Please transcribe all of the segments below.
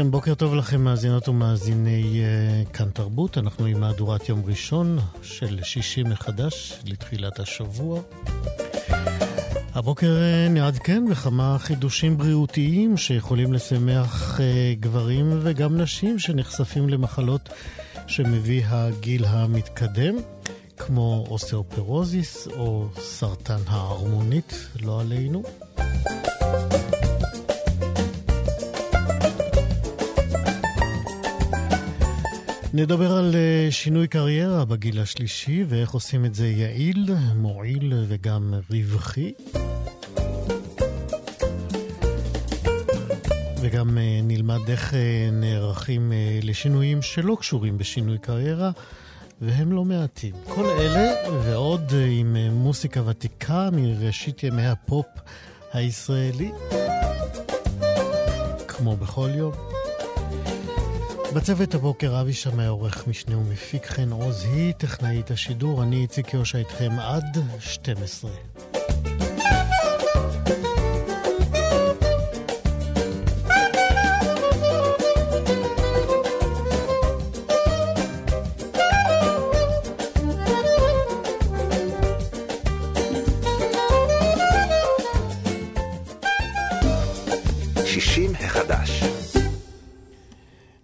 לכם, בוקר טוב לכם, מאזינות ומאזיני אה, כאן תרבות. אנחנו עם מהדורת יום ראשון של שישי מחדש לתחילת השבוע. הבוקר אה, נעדכן בכמה חידושים בריאותיים שיכולים לשמח אה, גברים וגם נשים שנחשפים למחלות שמביא הגיל המתקדם, כמו אוסטאופרוזיס או סרטן הערמונית, לא עלינו. נדבר על אה, שינוי קריירה בגיל השלישי ואיך עושים את זה יעיל, מועיל וגם רווחי. וגם אה, נלמד איך אה, נערכים לשינויים שלא קשורים בשינוי קריירה, והם לא מעטים. כל אלה ועוד עם מוסיקה ותיקה מראשית ימי הפופ הישראלי, כמו בכל יום. בצוות הבוקר אבי שמע עורך משנה ומפיק חן עוז היא טכנאית השידור, אני איציק יושע איתכם עד 12.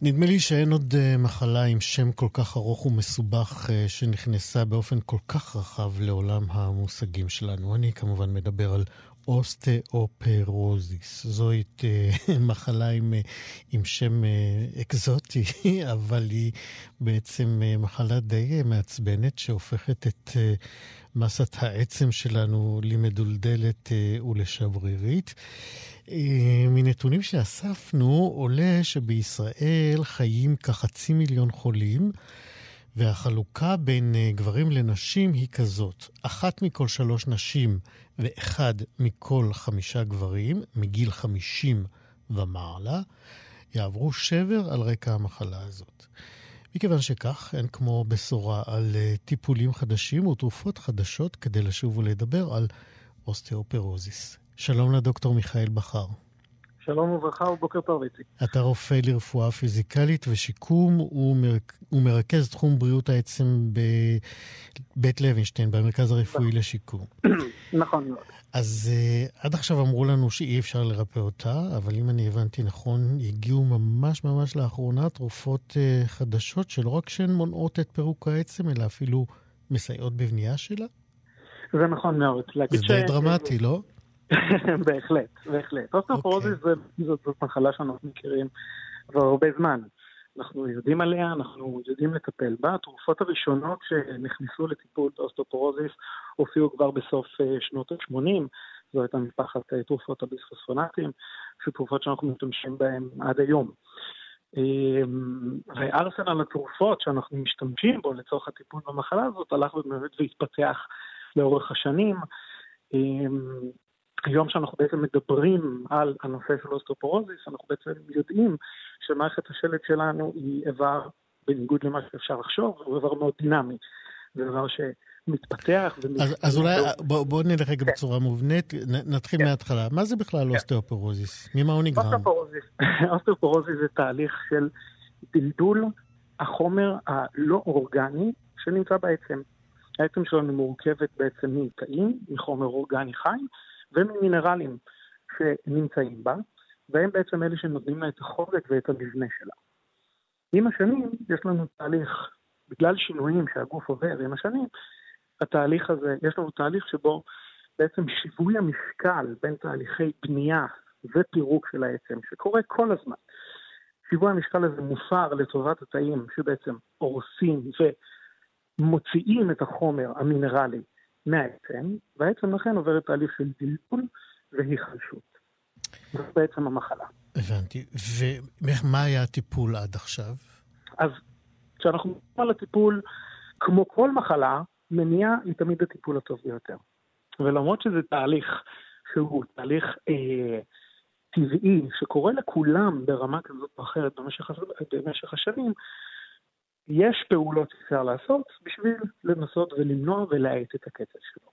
נדמה לי שאין עוד אה, מחלה עם שם כל כך ארוך ומסובך אה, שנכנסה באופן כל כך רחב לעולם המושגים שלנו. אני כמובן מדבר על אוסטאופרוזיס. זוהי אה, מחלה עם, עם שם אקזוטי, אבל היא בעצם מחלה די מעצבנת שהופכת את מסת העצם שלנו למדולדלת ולשברירית. אה, מנתונים שאספנו עולה שבישראל חיים כחצי מיליון חולים, והחלוקה בין אה, גברים לנשים היא כזאת: אחת מכל שלוש נשים ואחד מכל חמישה גברים, מגיל חמישים ומעלה, יעברו שבר על רקע המחלה הזאת. מכיוון שכך, אין כמו בשורה על אה, טיפולים חדשים ותרופות חדשות כדי לשוב ולדבר על אוסטאופרוזיס. שלום לדוקטור מיכאל בכר. שלום וברכה ובוקר טוב, איציק. אתה רופא לרפואה פיזיקלית ושיקום ומרכז תחום בריאות העצם בבית לוינשטיין, במרכז הרפואי נכון. לשיקום. נכון מאוד. אז אה, עד עכשיו אמרו לנו שאי אפשר לרפא אותה, אבל אם אני הבנתי נכון, הגיעו ממש ממש לאחרונה תרופות אה, חדשות שלא רק שהן מונעות את פירוק העצם, אלא אפילו מסייעות בבנייה שלה? זה נכון מאוד. זה די דרמטי, לא? בהחלט, בהחלט. אוסטאופורוזיס אוקיי. זאת, מחלה שאנחנו מכירים כבר הרבה זמן. אנחנו יודעים עליה, אנחנו יודעים לטפל בה. התרופות הראשונות שנכנסו לטיפול באוסטאופורוזיס הופיעו כבר בסוף אה, שנות ה-80. זו הייתה משפחת אה, תרופות הביספוספונטים, תרופות שאנחנו משתמשים בהן עד היום. אמ, וארסנל התרופות שאנחנו משתמשים בו לצורך הטיפול במחלה הזאת הלך באמת והתפתח לאורך השנים. היום שאנחנו בעצם מדברים על הנושא של אוסטאופורוזיס, אנחנו בעצם יודעים שמערכת השלד שלנו היא איבר, בניגוד למה שאפשר לחשוב, הוא איבר מאוד דינמי. זה דבר שמתפתח ומתפתח. אז, אז אולי בואו בוא נלך רגע כן. בצורה מובנית, נתחיל כן. מההתחלה. מה זה בכלל כן. אוסטאופורוזיס? ממה הוא נגרם? אוסטאופורוזיס, אוסטאופורוזיס זה תהליך של דלדול החומר הלא אורגני שנמצא בעצם. העצם שלנו מורכבת בעצם מתאים, מחומר אורגני חי, וממינרלים שנמצאים בה, והם בעצם אלה שנותנים לה את החוזק ואת המבנה שלה. עם השנים יש לנו תהליך בגלל שינויים שהגוף עובר עם השנים, התהליך הזה, יש לנו תהליך שבו בעצם שיווי המשקל בין תהליכי בנייה ופירוק של העצם, שקורה כל הזמן. שיווי המשקל הזה מופר לטובת התאים שבעצם הורסים ומוציאים את החומר המינרלי מהעצם, והעצם לכן עוברת תהליך של דלדול והיחלשות. זו בעצם המחלה. הבנתי. ומה היה הטיפול עד עכשיו? אז כשאנחנו מדברים על הטיפול, כמו כל מחלה, מניעה היא תמיד הטיפול הטוב ביותר. ולמרות שזה תהליך שהוא תהליך אה, טבעי, שקורה לכולם ברמה כזאת או אחרת במשך, במשך השנים, יש פעולות שאפשר לעשות בשביל לנסות ולמנוע ולהאט את הקצב שלו.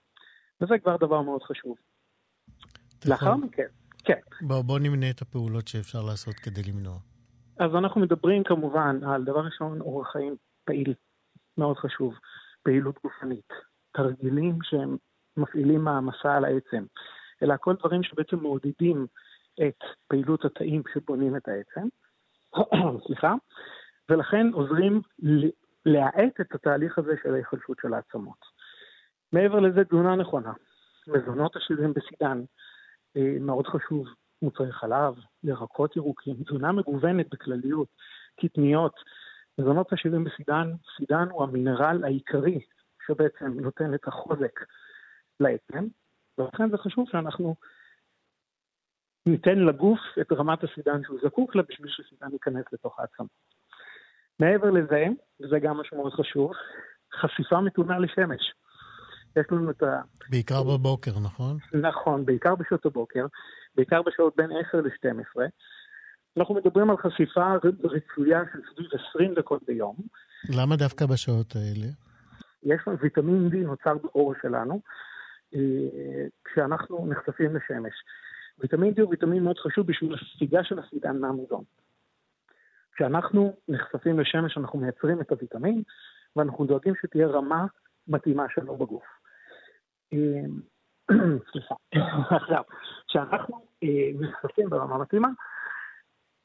וזה כבר דבר מאוד חשוב. לאחר מכן, כן. בוא, בוא נמנה את הפעולות שאפשר לעשות כדי למנוע. אז אנחנו מדברים כמובן על דבר ראשון, אורח חיים פעיל, מאוד חשוב, פעילות גופנית, תרגילים שהם מפעילים מעמסה על העצם, אלא כל דברים שבעצם מעודדים את פעילות התאים שבונים את העצם, סליחה, ולכן עוזרים להאט את התהליך הזה של ההיחלשות של העצמות. מעבר לזה, תזונה נכונה. מזונות עשירים בסידן, אה, מאוד חשוב, מוצרי חלב, ירקות ירוקים, תזונה מגוונת בכלליות, קטניות. מזונות עשירים בסידן, סידן הוא המינרל העיקרי שבעצם נותן את החוזק לעצם, ולכן זה חשוב שאנחנו ניתן לגוף את רמת הסידן שהוא זקוק לה בשביל שסידן ייכנס לתוך העצמה. מעבר לזה, וזה גם משהו מאוד חשוב, חשיפה מתונה לשמש. יש לנו את ה... בעיקר בבוקר, נכון? נכון, בעיקר בשעות הבוקר, בעיקר בשעות בין 10 ל-12. אנחנו מדברים על חשיפה רצויה של סביב 20 דקות ביום. למה דווקא בשעות האלה? יש לנו ויטמין D נוצר בעור שלנו, אה, כשאנחנו נחשפים לשמש. ויטמין D הוא ויטמין מאוד חשוב בשביל הספיגה של הסידן מהמזון. כשאנחנו נחשפים לשמש אנחנו מייצרים את הוויטמין, ואנחנו דואגים שתהיה רמה מתאימה שלו בגוף. אה, סליחה. עכשיו, כשאנחנו אה, נחשפים ברמה מתאימה,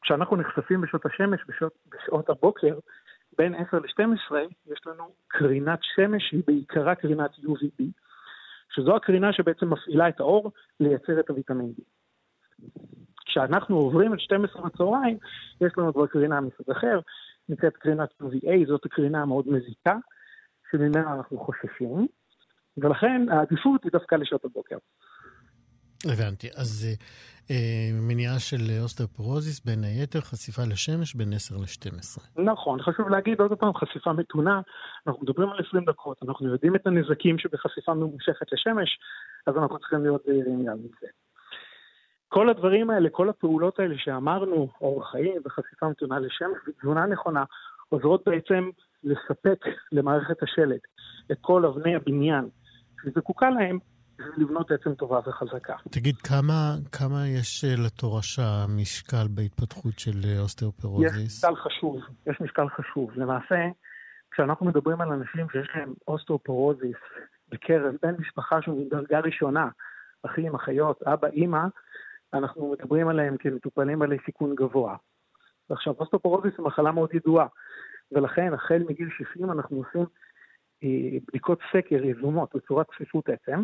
כשאנחנו נחשפים בשעות השמש, בשעות, בשעות הבוקר, בין 10 ל-12, יש לנו קרינת שמש, היא בעיקרה קרינת UVB, שזו הקרינה שבעצם מפעילה את האור לייצר את הוויטמין D. כשאנחנו עוברים את 12 בצהריים, יש לנו כבר קרינה מסוג אחר, נקראת קרינת UVA, זאת הקרינה המאוד מזיקה, שממנה אנחנו חוששים, ולכן העדיפות היא דווקא לשעות הבוקר. הבנתי. אז אה, מניעה של אוסטאופורוזיס, בין היתר חשיפה לשמש בין 10 ל-12. נכון, חשוב להגיד עוד פעם, חשיפה מתונה, אנחנו מדברים על 20 דקות, אנחנו יודעים את הנזקים שבחשיפה ממושכת לשמש, אז אנחנו צריכים להיות זהירים גם מזה. כל הדברים האלה, כל הפעולות האלה שאמרנו, אורח חיים וחשיפה מתונה לשמש ותזונה נכונה, עוזרות בעצם לספק למערכת השלד את כל אבני הבניין שזקוקה להם לבנות עצם טובה וחזקה. תגיד, כמה, כמה יש אה, לתורשה משקל בהתפתחות של אה, אוסטאופרוזיס? יש משקל חשוב, יש משקל חשוב. למעשה, כשאנחנו מדברים על אנשים שיש להם אוסטאופורוזיס בקרב בן משפחה שהוא מדרגה ראשונה, אחים, אחיות, אבא, אימא, אנחנו מדברים עליהם כמטופלים בעלי סיכון גבוה. עכשיו, אוסטאופורוזיס היא מחלה מאוד ידועה, ולכן החל מגיל 60 אנחנו עושים אה, בדיקות סקר יזומות בצורת צפיפות עצם,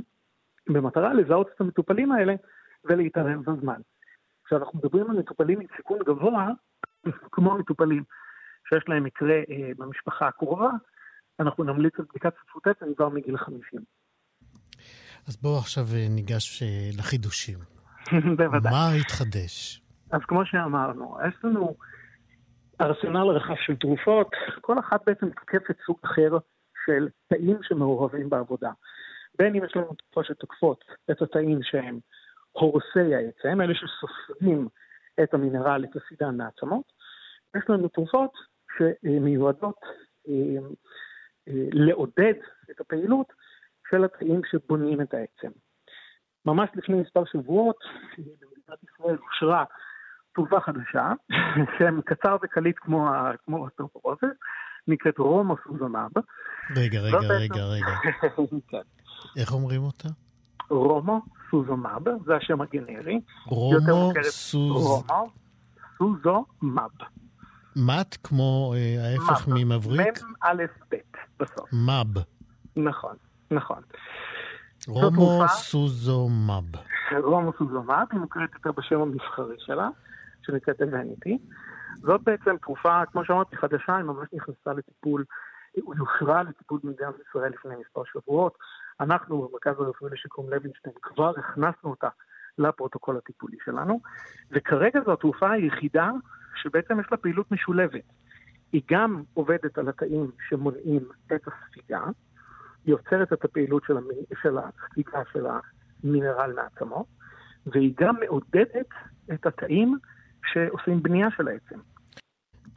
במטרה לזהות את המטופלים האלה ולהתערב בזמן. כשאנחנו מדברים על מטופלים עם סיכון גבוה, כמו מטופלים שיש להם מקרה אה, במשפחה הקרובה, אנחנו נמליץ על בדיקת צפיפות עצם כבר מגיל 50. אז בואו עכשיו אה, ניגש אה, לחידושים. בוודאי. מה התחדש? אז כמו שאמרנו, יש לנו ארסנל רחב של תרופות, כל אחת בעצם תוקפת סוג אחר של תאים שמעורבים בעבודה. בין אם יש לנו תרופות שתוקפות את התאים שהם הורסי העצם, אלה שסופגים את המינרל, את הסידן מהעצמות, יש לנו תרופות שמיועדות אה, אה, לעודד את הפעילות של התאים שבונים את העצם. ממש לפני מספר שבועות, במדינת ישראל אושרה תרופה חדשה, שם קצר וקליט כמו, כמו אוסטאופורוזיס, נקראת רומוס רומוסוזומב. רגע, רגע, רגע, רגע. כן. איך אומרים אותה? רומו סוזומב, זה השם הגנרי. רומו סוז... רומו סוזומב. מט כמו אה, ההפך ממבריק? מ' א' ב' בסוף. מב. נכון, נכון. רומו סוזו מב. רומו סוזו מב, היא מוכרת יותר בשם המסחרי שלה, שנקראת אבניטי. זאת בעצם תרופה, כמו שאמרתי, חדשה, היא ממש נכנסה לטיפול, היא אושרה לטיפול במדינת ישראל לפני מספר שבועות. אנחנו במרכז הרפואי לשיקום לוינשטיין כבר הכנסנו אותה לפרוטוקול הטיפולי שלנו, וכרגע זו התרופה היחידה שבעצם יש לה פעילות משולבת. היא גם עובדת על התאים שמונעים את הספיגה, יוצרת את הפעילות של, המ... של המינרל מעצמו, והיא גם מעודדת את התאים שעושים בנייה של העצם.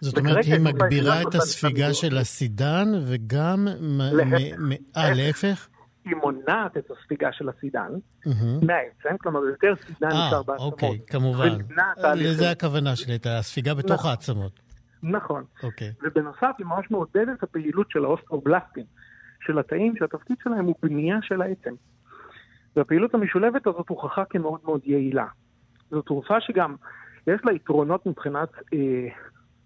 זאת אומרת, היא מגבירה את הספיגה של הסידן וגם... אה, להפך? היא מונעת את הספיגה של הסידן מהעצם, כלומר יותר סידן אה, נשאר בעצמות. אוקיי, כמובן. לזה הכוונה שלי, את הספיגה בתוך נכון. העצמות. נכון. אוקיי. ובנוסף היא ממש מעודדת את הפעילות של האוסטרובלסטים, של התאים שהתפקיד שלהם הוא בנייה של העצם. והפעילות המשולבת הזאת הוכחה כמאוד מאוד יעילה. זו תרופה שגם יש לה יתרונות מבחינת אה,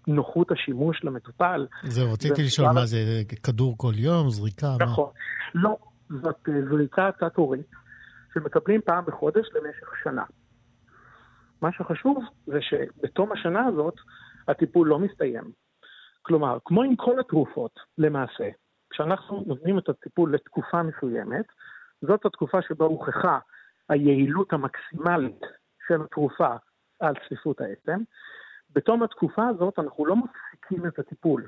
נוחות השימוש למטופל. זהו, רציתי לשאול מה זה, כדור כל יום, זריקה? נכון. לא, זאת אה, זריקה תת-הורית שמקבלים פעם בחודש למשך שנה. מה שחשוב זה שבתום השנה הזאת הטיפול לא מסתיים. כלומר, כמו עם כל התרופות, למעשה, כשאנחנו נותנים את הטיפול לתקופה מסוימת, זאת התקופה שבה הוכחה היעילות המקסימלית של התרופה על צפיפות העצם. בתום התקופה הזאת אנחנו לא מפסיקים את הטיפול,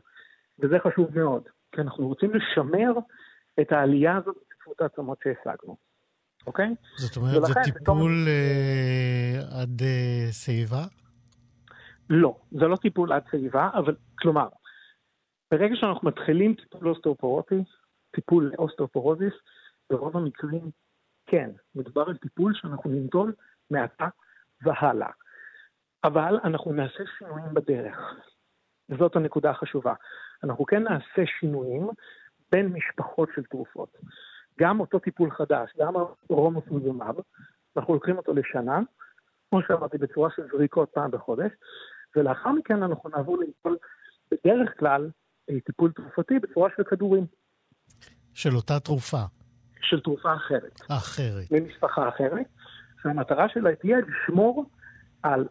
וזה חשוב מאוד, כי אנחנו רוצים לשמר את העלייה הזאת בצפיפות העצמות שהשגנו, אוקיי? זאת אומרת, זה טיפול בתום... אה, עד אה, שיבה? לא, זה לא טיפול עד שיבה, אבל כלומר, ברגע שאנחנו מתחילים טיפול אוסטאופורוטי, טיפול לאוסטאופורוזיס, ברוב המקרים כן, מדובר על טיפול שאנחנו ניטול מעתה והלאה. אבל אנחנו נעשה שינויים בדרך. וזאת הנקודה החשובה. אנחנו כן נעשה שינויים בין משפחות של תרופות. גם אותו טיפול חדש, גם הרומוסוזומב, אנחנו לוקחים אותו לשנה, כמו שאמרתי, בצורה של זריקות פעם בחודש, ולאחר מכן אנחנו נעבור לטיפול בדרך כלל טיפול תרופתי בצורה של כדורים. של אותה תרופה. של תרופה אחרת. אחרת. ממשפחה אחרת, שהמטרה שלה תהיה לשמור על,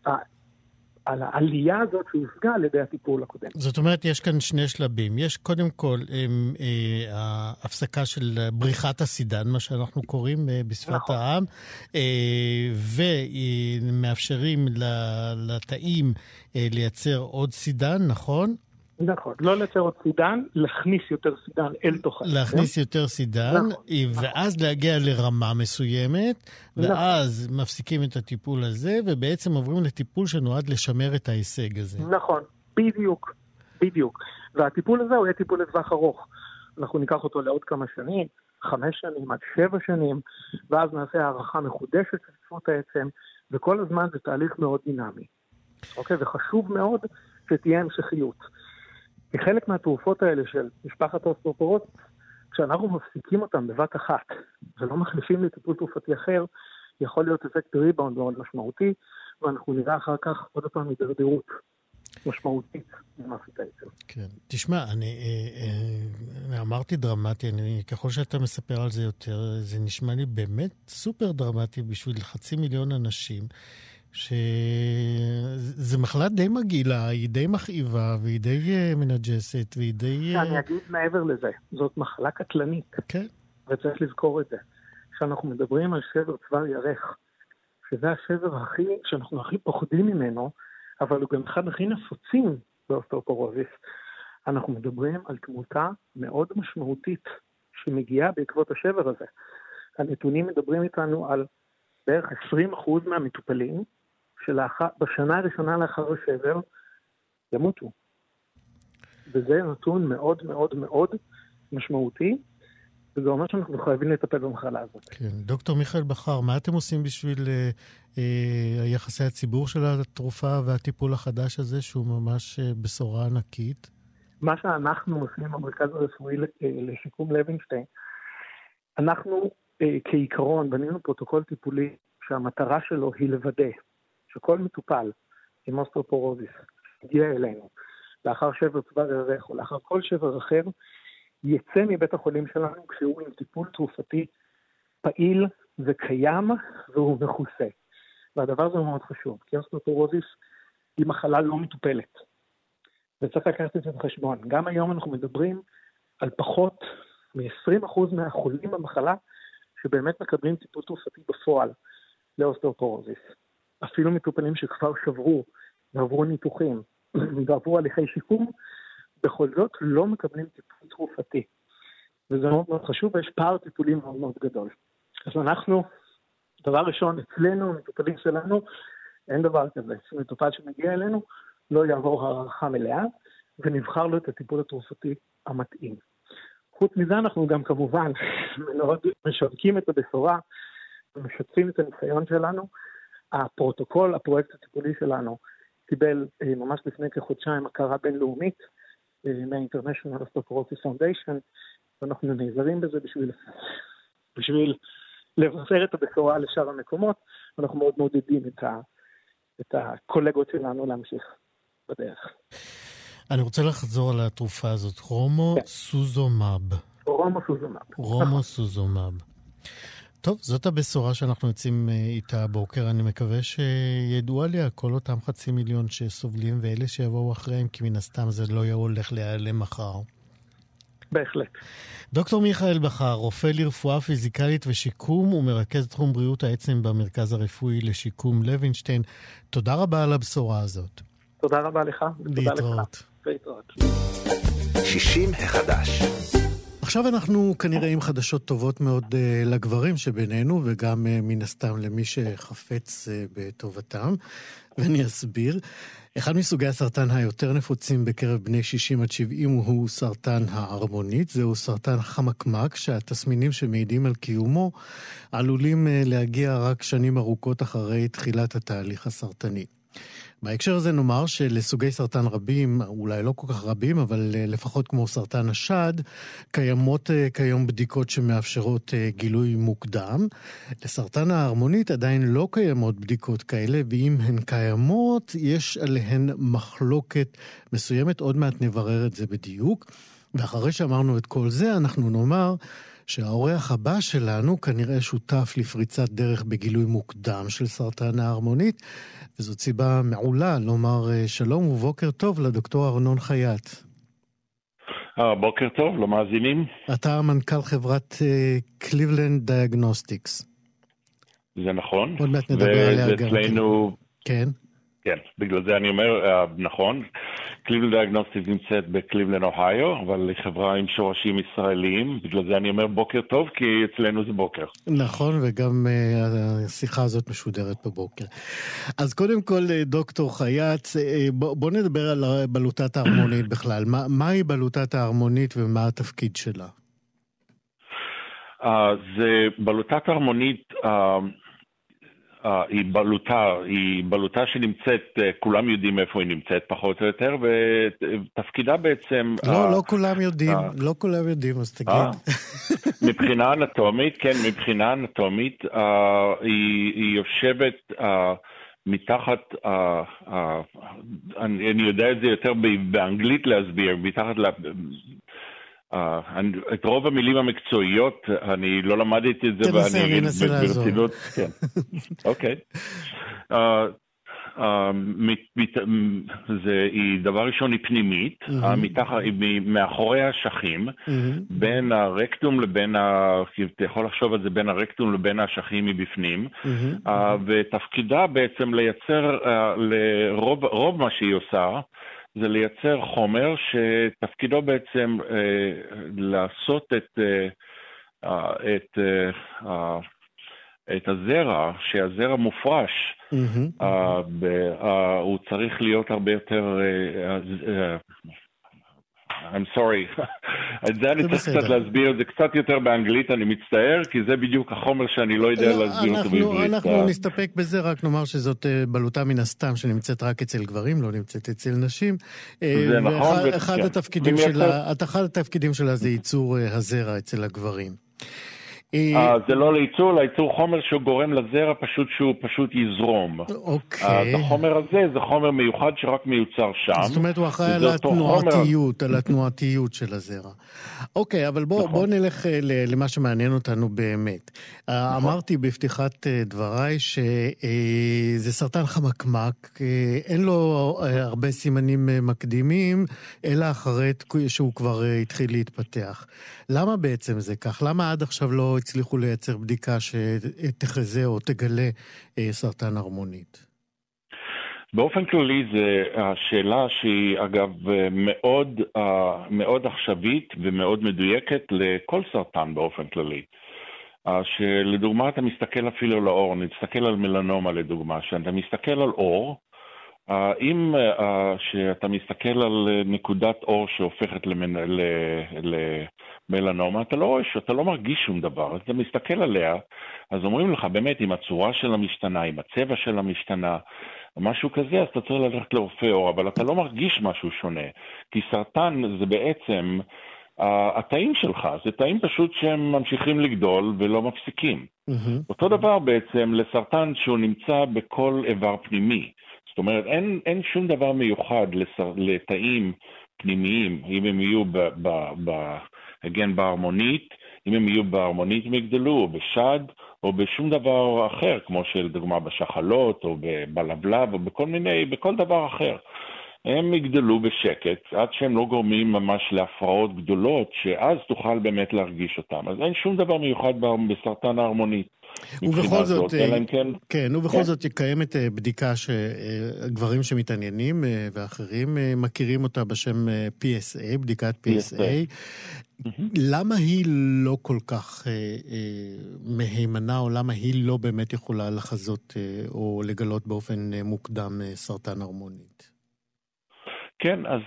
על העלייה הזאת שהושגה על ידי הטיפול הקודם. זאת אומרת, יש כאן שני שלבים. יש קודם כל הם, אה, ההפסקה של בריחת הסידן, מה שאנחנו קוראים אה, בשפת נכון. העם, אה, ומאפשרים לתאים אה, לייצר עוד סידן, נכון? נכון, לא לייצר עוד סידן, להכניס יותר סידן אל תוך העצם. להכניס יותר סידן, נכון, ואז נכון. להגיע לרמה מסוימת, נכון. ואז. מפסיקים את הטיפול הזה, ובעצם עוברים לטיפול שנועד לשמר את ההישג הזה. נכון, בדיוק, בדיוק. והטיפול הזה הוא יהיה טיפול לטווח ארוך. אנחנו ניקח אותו לעוד כמה שנים, חמש שנים עד שבע שנים, ואז נעשה הערכה מחודשת של צפות העצם, וכל הזמן זה תהליך מאוד דינמי. אוקיי? וחשוב מאוד שתהיה המשכיות. כי חלק מהתרופות האלה של משפחת האוסטרופורוט, כשאנחנו מפסיקים אותן בבת אחת ולא מחליפים לטיפול תרופתי אחר, יכול להיות אפקט ריבאונד מאוד משמעותי, ואנחנו נראה אחר כך עוד פעם הידרדרות משמעותית במערכת העצם. כן. תשמע, אני, אה, אה, אמרתי דרמטי, אני, ככל שאתה מספר על זה יותר, זה נשמע לי באמת סופר דרמטי בשביל חצי מיליון אנשים. שזו מחלה די מגעילה, היא די מכאיבה, והיא די אה, מנג'סת, והיא די... אני אגיד מעבר לזה, זאת מחלה קטלנית. כן. וצריך לזכור את זה. כשאנחנו מדברים על שבר צוואר ירך, שזה השבר הכי, שאנחנו הכי פוחדים ממנו, אבל הוא גם אחד הכי נפוצים באוסטאופורוזיס, אנחנו מדברים על תמותה מאוד משמעותית שמגיעה בעקבות השבר הזה. הנתונים מדברים איתנו על בערך 20% מהמטופלים שבשנה הראשונה לאחר השבר ימותו. וזה נתון מאוד מאוד מאוד משמעותי, וזה אומר שאנחנו חייבים לטפל במחלה הזאת. כן. דוקטור מיכאל בכר, מה אתם עושים בשביל אה, אה, יחסי הציבור של התרופה והטיפול החדש הזה, שהוא ממש אה, בשורה ענקית? מה שאנחנו עושים במרכז הרפואי אה, לשיקום לוינשטיין, אנחנו אה, כעיקרון בנינו פרוטוקול טיפולי שהמטרה שלו היא לוודא שכל מטופל עם אוסטאופורוזיס הגיע אלינו לאחר שבר צוואר הירך או לאחר כל שבר אחר, יצא מבית החולים שלנו כשהוא עם טיפול תרופתי פעיל וקיים והוא מכוסה. והדבר הזה מאוד חשוב, כי אוסטאופורוזיס היא מחלה לא מטופלת. וצריך לקחת את זה בחשבון. גם היום אנחנו מדברים על פחות מ-20% מהחולים במחלה שבאמת מקבלים טיפול תרופתי בפועל לאוסטאופורוזיס. אפילו מטופלים שכבר שברו ועברו ניתוחים ועברו הליכי שיקום, בכל זאת לא מקבלים טיפול תרופתי. וזה מאוד מאוד חשוב, ויש פער טיפולי מאוד מאוד גדול. אז אנחנו, דבר ראשון, אצלנו, מטופלים שלנו, אין דבר כזה. מטופל שמגיע אלינו לא יעבור הערכה מלאה, ונבחר לו את הטיפול התרופתי המתאים. חוץ מזה אנחנו גם כמובן מאוד משווקים את הבשורה ומשתפים את הניסיון שלנו. הפרוטוקול, הפרויקט הטיפולי שלנו, קיבל אה, ממש לפני כחודשיים הכרה בינלאומית מה-International Osteoporosis Foundation, ואנחנו נעזרים בזה בשביל, בשביל לבשר את הבשורה לשאר המקומות, ואנחנו מאוד מעודדים את, ה, את הקולגות שלנו להמשיך בדרך. אני רוצה לחזור על התרופה הזאת, רומו כן. סוזומאב. רומו סוזומאב. רומו סוזומאב. טוב, זאת הבשורה שאנחנו יוצאים אה, איתה הבוקר. אני מקווה שידוע לי על כל אותם חצי מיליון שסובלים ואלה שיבואו אחריהם, כי מן הסתם זה לא הולך להיעלם מחר. בהחלט. דוקטור מיכאל בכר, רופא לרפואה פיזיקלית ושיקום ומרכז תחום בריאות העצם במרכז הרפואי לשיקום לוינשטיין, תודה רבה על הבשורה הזאת. תודה רבה לך. להתראות. להתראות. 60 החדש. עכשיו אנחנו כנראה עם חדשות טובות מאוד uh, לגברים שבינינו, וגם uh, מן הסתם למי שחפץ uh, בטובתם, ואני אסביר. אחד מסוגי הסרטן היותר נפוצים בקרב בני 60 עד 70 הוא סרטן הערמונית. זהו סרטן חמקמק, שהתסמינים שמעידים על קיומו עלולים להגיע רק שנים ארוכות אחרי תחילת התהליך הסרטני. בהקשר הזה נאמר שלסוגי סרטן רבים, אולי לא כל כך רבים, אבל אה, לפחות כמו סרטן השד, קיימות אה, כיום בדיקות שמאפשרות אה, גילוי מוקדם. לסרטן ההרמונית עדיין לא קיימות בדיקות כאלה, ואם הן קיימות, יש עליהן מחלוקת מסוימת. עוד מעט נברר את זה בדיוק. ואחרי שאמרנו את כל זה, אנחנו נאמר שהאורח הבא שלנו כנראה שותף לפריצת דרך בגילוי מוקדם של סרטן הערמונית, וזאת סיבה מעולה לומר אה, שלום ובוקר טוב לדוקטור ארנון חייט. אה, בוקר טוב, למאזינים. אתה מנכ"ל חברת קליבלנד אה, דיאגנוסטיקס. זה נכון. עוד מעט נדבר עליה גם. ואצלנו... כן. כן, בגלל זה אני אומר, אה, נכון. קליבלנד דיאגנוסטיק נמצאת בקליבלנד, אוהיו, אבל היא חברה עם שורשים ישראליים, בגלל זה אני אומר בוקר טוב, כי אצלנו זה בוקר. נכון, וגם אה, השיחה הזאת משודרת בבוקר. אז קודם כל, אה, דוקטור חייט, בוא, בוא נדבר על בלוטת הערמונית בכלל. מה, מהי בלוטת הערמונית ומה התפקיד שלה? אה, זה בלוטת הערמונית... אה, היא בלוטה, היא בלוטה שנמצאת, אה, כולם יודעים איפה היא נמצאת פחות או יותר, ותפקידה בעצם... לא, לא כולם יודעים, לא כולם יודעים, אז תגיד. מבחינה אנטומית, כן, מבחינה אנטומית, היא יושבת מתחת, אני יודע את זה יותר באנגלית להסביר, מתחת את רוב המילים המקצועיות, אני לא למדתי את זה, ואני אגיד ברצינות. כן, אוקיי. Uh, uh, זה, היא, דבר ראשון, היא פנימית, mm-hmm. מתחת, היא מאחורי האשכים, mm-hmm. בין הרקטום לבין, ה, אתה יכול לחשוב על זה, בין הרקטום לבין האשכים מבפנים, mm-hmm. uh, ותפקידה בעצם לייצר, uh, לרוב מה שהיא עושה, זה לייצר חומר שתפקידו בעצם אה, לעשות את, אה, את, אה, אה, את הזרע, שהזרע מופרש, mm-hmm. אה, ב, אה, הוא צריך להיות הרבה יותר... אה, אה, I'm sorry. את זה אני צריך קצת להסביר, זה קצת יותר באנגלית, אני מצטער, כי זה בדיוק החומר שאני לא יודע לא, להסביר אותו בעברית. אנחנו נסתפק בזה, רק נאמר שזאת אה, בלוטה מן הסתם שנמצאת רק אצל גברים, לא נמצאת אצל נשים. אה, זה נכון. אחד כן. התפקידים שלה, אחד התפקידים שלה זה ייצור אה, הזרע אצל הגברים. אה, זה לא לייצור, לייצור חומר שהוא גורם לזרע פשוט שהוא פשוט יזרום. אוקיי. אז החומר הזה זה חומר מיוחד שרק מיוצר שם. זאת אומרת, הוא אחראי על התנועתיות, על התנועתיות של הזרע. אוקיי, אבל בואו נכון. נלך למה שמעניין אותנו באמת. נכון. אמרתי בפתיחת דבריי שזה סרטן חמקמק, אין לו הרבה סימנים מקדימים, אלא אחרי שהוא כבר התחיל להתפתח. למה בעצם זה כך? למה עד עכשיו לא הצליחו לייצר בדיקה שתחזה או תגלה אה, סרטן ערמונית? באופן כללי זו השאלה שהיא אגב מאוד, אה, מאוד עכשווית ומאוד מדויקת לכל סרטן באופן כללי. אה, שלדוגמה אתה מסתכל אפילו על האור, נסתכל על מלנומה לדוגמה, כשאתה מסתכל על אור, אם כשאתה מסתכל על נקודת אור שהופכת למלנומה, אתה לא רואה, אתה לא מרגיש שום דבר, אתה מסתכל עליה, אז אומרים לך באמת, אם הצורה שלה משתנה, אם הצבע שלה משתנה, משהו כזה, אז אתה צריך ללכת לרופא עור, אבל אתה לא מרגיש משהו שונה, כי סרטן זה בעצם התאים שלך, זה תאים פשוט שהם ממשיכים לגדול ולא מפסיקים. Mm-hmm. אותו דבר בעצם לסרטן שהוא נמצא בכל איבר פנימי. זאת אומרת, אין, אין שום דבר מיוחד לסר, לתאים פנימיים, אם הם יהיו ב, ב, ב, again, בהרמונית, אם הם יהיו בהרמונית הם יגדלו, או בשד, או בשום דבר אחר, כמו שלדוגמה בשחלות, או בלבלב, או בכל מיני, בכל דבר אחר. הם יגדלו בשקט עד שהם לא גורמים ממש להפרעות גדולות, שאז תוכל באמת להרגיש אותם. אז אין שום דבר מיוחד בסרטן ההרמונית. ובכל זאת, אה, כן, כן, ובכל כן. זאת קיימת אה, בדיקה שגברים שמתעניינים אה, ואחרים מכירים אותה בשם PSA, בדיקת PSA. PSA. למה היא לא כל כך מהימנה, או למה היא לא באמת יכולה לחזות או לגלות באופן מוקדם סרטן הרמונית? כן, אז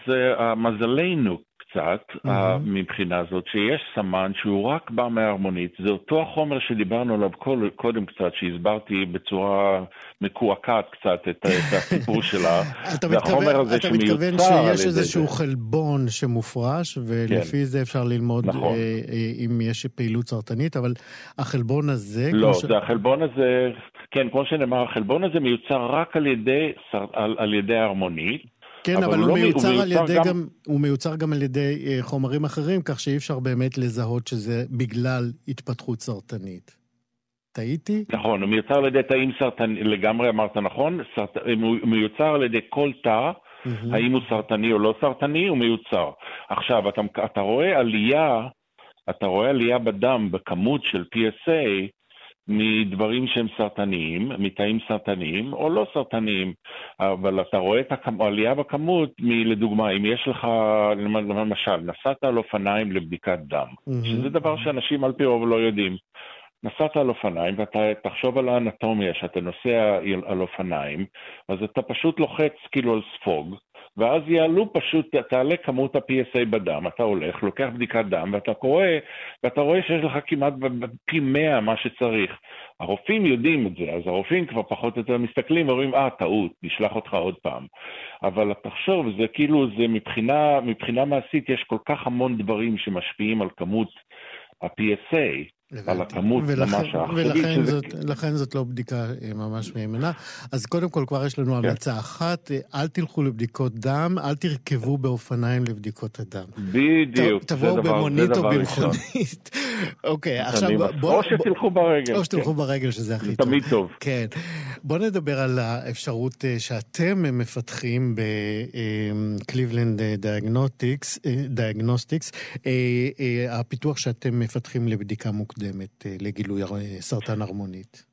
מזלנו קצת mm-hmm. uh, מבחינה זאת, שיש סמן שהוא רק בא מההרמונית, זה אותו החומר שדיברנו עליו כל, קודם קצת, שהסברתי בצורה מקועקעת קצת את, את הסיפור שלה. אתה מתכוון, אתה מתכוון שיש איזשהו זה. חלבון שמופרש, ולפי כן. זה אפשר ללמוד נכון. אה, אה, אם יש פעילות סרטנית, אבל החלבון הזה... לא, ש... זה החלבון הזה, כן, כמו שנאמר, החלבון הזה מיוצר רק על ידי, על, על ידי ההרמונית. כן, אבל, אבל הוא, לא מיוצר הוא, מיוצר על ידי גם... גם... הוא מיוצר גם על ידי uh, חומרים אחרים, כך שאי אפשר באמת לזהות שזה בגלל התפתחות סרטנית. טעיתי? נכון, הוא מיוצר על ידי תאים סרטניים, לגמרי אמרת נכון, סרט... הוא מיוצר על ידי כל תא, mm-hmm. האם הוא סרטני או לא סרטני, הוא מיוצר. עכשיו, אתה, אתה רואה עלייה, אתה רואה עלייה בדם בכמות של PSA, מדברים שהם סרטניים, מתאים סרטניים או לא סרטניים, אבל אתה רואה את העלייה בכמות, לדוגמה, אם יש לך, למשל, נסעת על אופניים לבדיקת דם, mm-hmm. שזה דבר שאנשים על פי רוב לא יודעים. נסעת על אופניים ואתה תחשוב על האנטומיה שאתה נוסע על אופניים, אז אתה פשוט לוחץ כאילו על ספוג, ואז יעלו פשוט, תעלה כמות ה-PSA בדם, אתה הולך, לוקח בדיקת דם, ואתה קורא, ואתה רואה שיש לך כמעט פי 100 מה שצריך. הרופאים יודעים את זה, אז הרופאים כבר פחות או יותר מסתכלים ואומרים, אה, טעות, נשלח אותך עוד פעם. אבל תחשוב, זה כאילו, זה מבחינה, מבחינה מעשית, יש כל כך המון דברים שמשפיעים על כמות ה-PSA, על הכמות ממש האחרית. ולכן זאת לא בדיקה אה, ממש מהימנה. אז קודם כל כבר יש לנו כן. המלצה אחת, אה, אל תלכו לבדיקות דם, אל תרכבו באופניים לבדיקות הדם. בדיוק, תבואו במונית או במכונית. אוקיי, עכשיו בואו... או שתלכו ברגל. או שתלכו כן. ברגל, שזה הכי טוב. תמיד טוב. כן. בואו נדבר על האפשרות אה, שאתם מפתחים בקליבלנד דיאגנוסטיקס, הפיתוח שאתם מפתחים לבדיקה מוקדמת. אה, לגילוי סרטן הרמונית?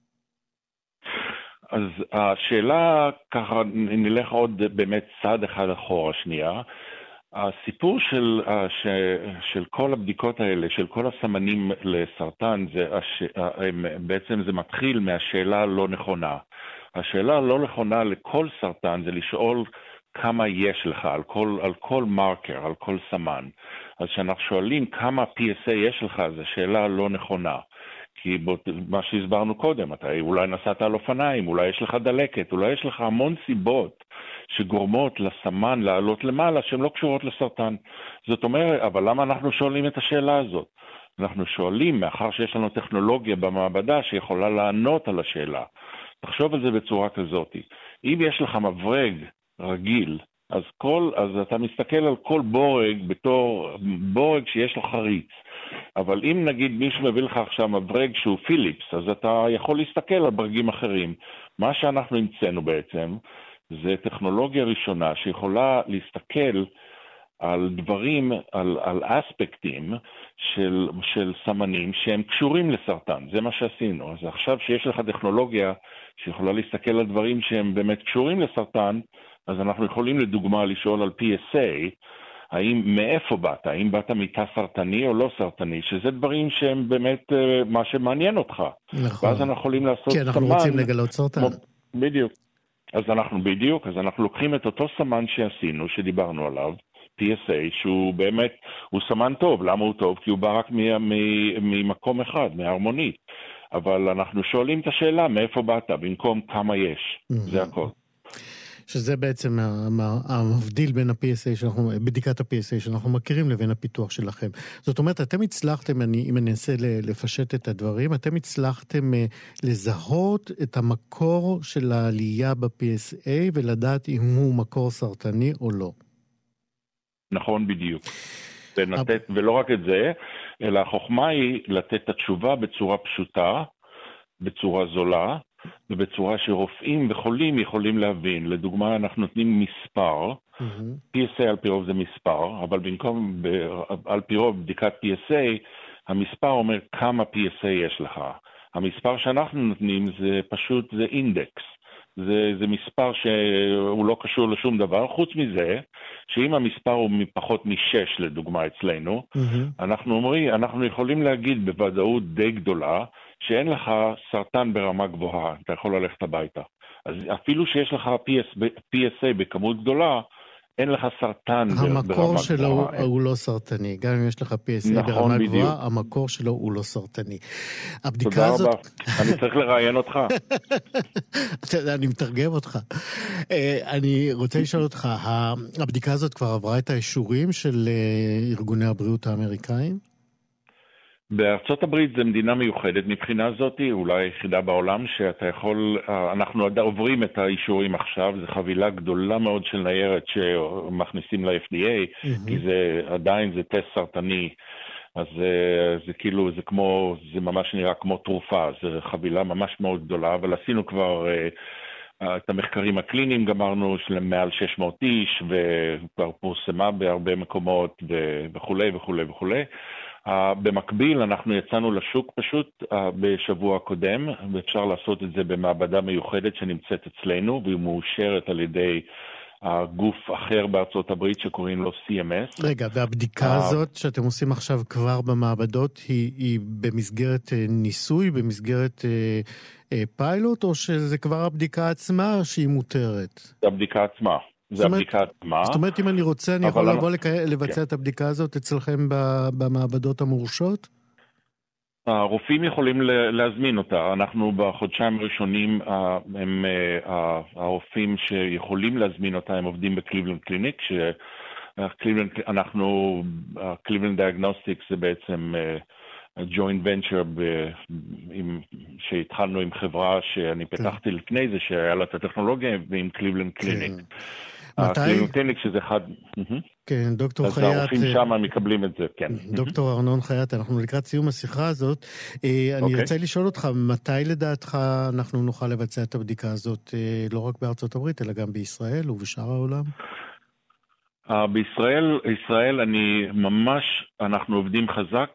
אז השאלה, ככה נלך עוד באמת צעד אחד אחורה שנייה. הסיפור של, ש, של כל הבדיקות האלה, של כל הסמנים לסרטן, זה, בעצם זה מתחיל מהשאלה הלא נכונה. השאלה הלא נכונה לכל סרטן זה לשאול כמה יש לך על כל, על כל מרקר, על כל סמן. אז כשאנחנו שואלים כמה PSA יש לך, זו שאלה לא נכונה. כי מה שהסברנו קודם, אתה אולי נסעת על אופניים, אולי יש לך דלקת, אולי יש לך המון סיבות שגורמות לסמן לעלות למעלה שהן לא קשורות לסרטן. זאת אומרת, אבל למה אנחנו שואלים את השאלה הזאת? אנחנו שואלים, מאחר שיש לנו טכנולוגיה במעבדה שיכולה לענות על השאלה. תחשוב על זה בצורה כזאת. אם יש לך מברג רגיל, אז, כל, אז אתה מסתכל על כל בורג בתור בורג שיש לו חריץ. אבל אם נגיד מישהו מביא לך עכשיו מברג שהוא פיליפס, אז אתה יכול להסתכל על ברגים אחרים. מה שאנחנו המצאנו בעצם, זה טכנולוגיה ראשונה שיכולה להסתכל על דברים, על, על אספקטים של, של סמנים שהם קשורים לסרטן, זה מה שעשינו. אז עכשיו שיש לך טכנולוגיה שיכולה להסתכל על דברים שהם באמת קשורים לסרטן, אז אנחנו יכולים לדוגמה לשאול על PSA, האם מאיפה באת, האם באת מתא סרטני או לא סרטני, שזה דברים שהם באמת uh, מה שמעניין אותך. נכון. ואז אנחנו יכולים לעשות סמן. כי אנחנו סמן, רוצים לגלות סרטן. בדיוק. אז אנחנו בדיוק, אז אנחנו לוקחים את אותו סמן שעשינו, שדיברנו עליו, PSA, שהוא באמת, הוא סמן טוב. למה הוא טוב? כי הוא בא רק ממקום אחד, מהרמונית. אבל אנחנו שואלים את השאלה, מאיפה באת, במקום כמה יש. זה הכל. שזה בעצם המבדיל בין ה-PSA שאנחנו, בדיקת ה-PSA שאנחנו מכירים לבין הפיתוח שלכם. זאת אומרת, אתם הצלחתם, אני, אם אני אנסה לפשט את הדברים, אתם הצלחתם אה, לזהות את המקור של העלייה ב-PSA ולדעת אם הוא מקור סרטני או לא. נכון בדיוק. ונתת, ולא רק את זה, אלא החוכמה היא לתת את התשובה בצורה פשוטה, בצורה זולה, ובצורה שרופאים וחולים יכולים להבין. לדוגמה, אנחנו נותנים מספר, mm-hmm. PSA על פי רוב זה מספר, אבל במקום, על פי רוב בדיקת PSA, המספר אומר כמה PSA יש לך. המספר שאנחנו נותנים זה פשוט, זה אינדקס. זה, זה מספר שהוא לא קשור לשום דבר, חוץ מזה, שאם המספר הוא פחות משש, לדוגמה, אצלנו, mm-hmm. אנחנו אומרים, אנחנו יכולים להגיד בוודאות די גדולה, שאין לך סרטן ברמה גבוהה, אתה יכול ללכת הביתה. אז אפילו שיש לך PS, PSA בכמות גדולה, אין לך סרטן ברמה גבוהה. המקור שלו הוא, הוא לא סרטני. גם אם יש לך PSA נכון, ברמה בדיוק. גבוהה, המקור שלו הוא לא סרטני. הבדיקה תודה הזאת... תודה רבה. אני צריך לראיין אותך. אתה יודע, אני מתרגם אותך. אה, אני רוצה לשאול אותך, הבדיקה הזאת כבר עברה את האישורים של אה, ארגוני הבריאות האמריקאים? בארצות הברית זו מדינה מיוחדת מבחינה זאת, אולי היחידה בעולם שאתה יכול, אנחנו עוברים את האישורים עכשיו, זו חבילה גדולה מאוד של ניירת שמכניסים ל-FDA, mm-hmm. כי זה עדיין, זה טסט סרטני, אז זה, זה כאילו, זה כמו, זה ממש נראה כמו תרופה, זו חבילה ממש מאוד גדולה, אבל עשינו כבר... את המחקרים הקליניים גמרנו של מעל 600 איש, וכבר פורסמה בהרבה מקומות וכולי וכולי וכולי. Uh, במקביל, אנחנו יצאנו לשוק פשוט uh, בשבוע הקודם, ואפשר לעשות את זה במעבדה מיוחדת שנמצאת אצלנו, והיא מאושרת על ידי uh, גוף אחר בארצות הברית שקוראים לו CMS. רגע, והבדיקה uh, הזאת שאתם עושים עכשיו כבר במעבדות, היא, היא במסגרת uh, ניסוי, במסגרת uh, אה, פיילוט, או שזה כבר הבדיקה עצמה שהיא מותרת? הבדיקה עצמה. זה הבדיקה עצמה. זאת אומרת, אם אני רוצה, אני יכול לבוא אני... לבצע כן. את הבדיקה הזאת אצלכם במעבדות המורשות? הרופאים יכולים להזמין אותה. אנחנו בחודשיים הראשונים, הם, הרופאים שיכולים להזמין אותה, הם עובדים בקליבלנד קליניק, שקליבלנד, אנחנו, קליבלנד דיאגנוסטיקס זה בעצם joint venture שהתחלנו עם חברה שאני כן. פתחתי לפני זה, שהיה לה את הטכנולוגיה, ועם קליבלנד קליניק. מתי? הקליניק שזה אחד... כן, דוקטור חייט... אז הרופאים שם מקבלים את זה, כן. דוקטור ארנון חייט, אנחנו לקראת סיום השיחה הזאת. אה, אני רוצה אוקיי. לשאול אותך, מתי לדעתך אנחנו נוכל לבצע את הבדיקה הזאת, אה, לא רק בארצות הברית, אלא גם בישראל ובשאר העולם? בישראל, ישראל, אני ממש, אנחנו עובדים חזק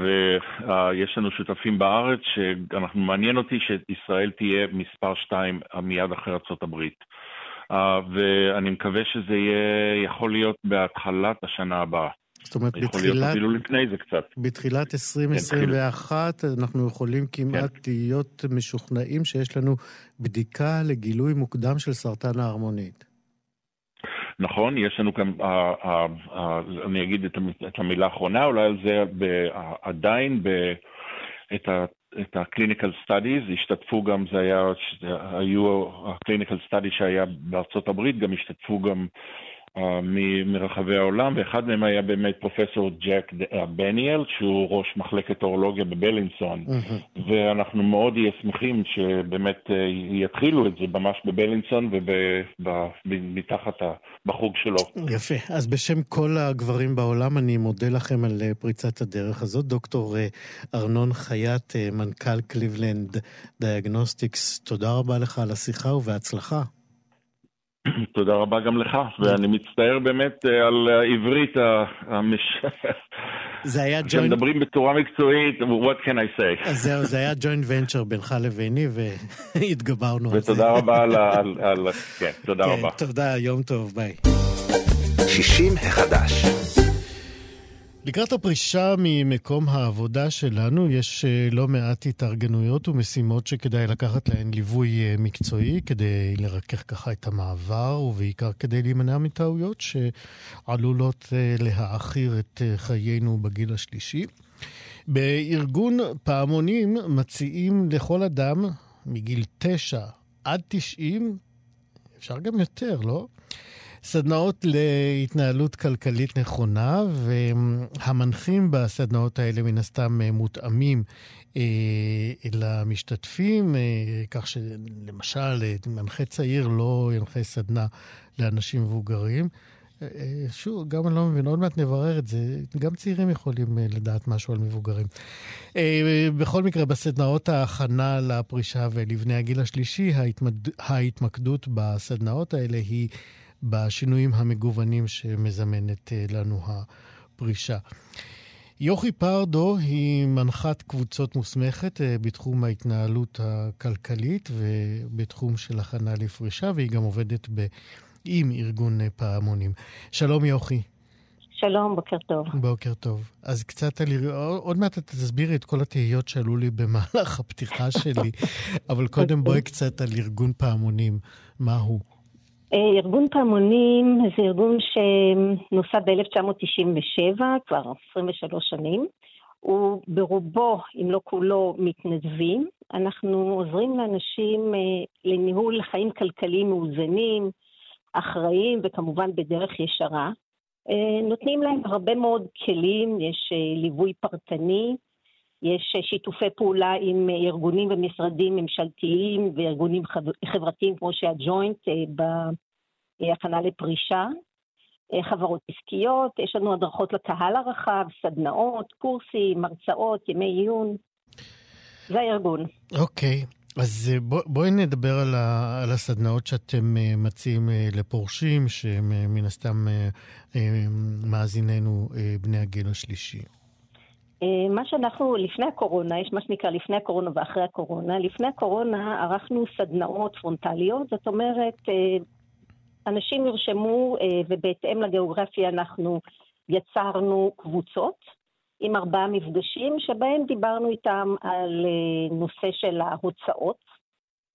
ויש לנו שותפים בארץ שאנחנו, מעניין אותי שישראל תהיה מספר שתיים מיד אחרי ארה"ב. Uh, ואני מקווה שזה יהיה, יכול להיות בהתחלת השנה הבאה. זאת אומרת, יכול בתחילת... להיות אפילו לפני זה קצת. בתחילת 2021 כן, אנחנו יכולים כמעט כן. להיות משוכנעים שיש לנו בדיקה לגילוי מוקדם של סרטן ההרמונית. נכון, יש לנו כאן, אני אגיד את המילה האחרונה אולי על זה, עדיין את ה... את ה-clinical studies, השתתפו גם, זה היה, היו ה-clinical studies שהיה בארצות הברית, גם השתתפו גם מרחבי העולם, ואחד מהם היה באמת פרופסור ג'ק בניאל, שהוא ראש מחלקת אורולוגיה בבלינסון. ואנחנו מאוד נהיה שמחים שבאמת יתחילו את זה ממש בבילינסון ומתחת בחוג שלו. יפה. אז בשם כל הגברים בעולם, אני מודה לכם על פריצת הדרך הזאת. דוקטור ארנון חייט, מנכ"ל קליבלנד דיאגנוסטיקס, תודה רבה לך על השיחה ובהצלחה. תודה רבה גם לך, ואני מצטער באמת אה, על העברית המש... זה היה joint... שמדברים בצורה מקצועית, what can I say? אז זהו, זה היה ג'וינט ונצ'ר בינך לביני, והתגברנו על זה. ותודה רבה על... כן, תודה כן, רבה. תודה, יום טוב, ביי. 60 החדש. לקראת הפרישה ממקום העבודה שלנו יש אה, לא מעט התארגנויות ומשימות שכדאי לקחת להן ליווי אה, מקצועי כדי לרכך ככה את המעבר ובעיקר כדי להימנע מטעויות שעלולות אה, להעכיר את חיינו בגיל השלישי. בארגון פעמונים מציעים לכל אדם מגיל 9 עד 90, אפשר גם יותר, לא? סדנאות להתנהלות כלכלית נכונה, והמנחים בסדנאות האלה מן הסתם מותאמים אה, למשתתפים, אה, כך שלמשל מנחה צעיר לא ינחה סדנה לאנשים מבוגרים. אה, שוב, גם אני לא מבין, עוד מעט נברר את זה, גם צעירים יכולים אה, לדעת משהו על מבוגרים. אה, בכל מקרה, בסדנאות ההכנה לפרישה ולבני הגיל השלישי, ההתמד... ההתמקדות בסדנאות האלה היא בשינויים המגוונים שמזמנת אה, לנו הפרישה. יוכי פרדו היא מנחת קבוצות מוסמכת אה, בתחום ההתנהלות הכלכלית ובתחום של הכנה לפרישה, והיא גם עובדת ב... עם ארגון אה, פעמונים. שלום יוכי. שלום, בוקר טוב. בוקר טוב. אז קצת על... עוד מעט אתה תסבירי את כל התהיות שעלו לי במהלך הפתיחה שלי, אבל קודם בואי קצת על ארגון פעמונים. מה הוא? אה, ארגון פעמונים זה ארגון שנוסד ב-1997, כבר 23 שנים. הוא ברובו, אם לא כולו, מתנדבים. אנחנו עוזרים לאנשים אה, לניהול חיים כלכליים מאוזנים, אחראיים וכמובן בדרך ישרה. אה, נותנים להם הרבה מאוד כלים, יש ליווי פרטני, יש שיתופי פעולה עם ארגונים ומשרדים ממשלתיים וארגונים חברתיים כמו שהג'וינט בהכנה לפרישה, חברות עסקיות, יש לנו הדרכות לקהל הרחב, סדנאות, קורסים, הרצאות, ימי עיון. זה הארגון. אוקיי. Okay. אז בוא, בואי נדבר על, ה, על הסדנאות שאתם מציעים לפורשים, שהם מן הסתם מאזיננו בני הגיל השלישי. אה, מה שאנחנו, לפני הקורונה, יש מה שנקרא לפני הקורונה ואחרי הקורונה. לפני הקורונה ערכנו סדנאות פרונטליות, זאת אומרת, אה, אנשים נרשמו אה, ובהתאם לגיאוגרפיה אנחנו יצרנו קבוצות עם ארבעה מפגשים שבהם דיברנו איתם על נושא של ההוצאות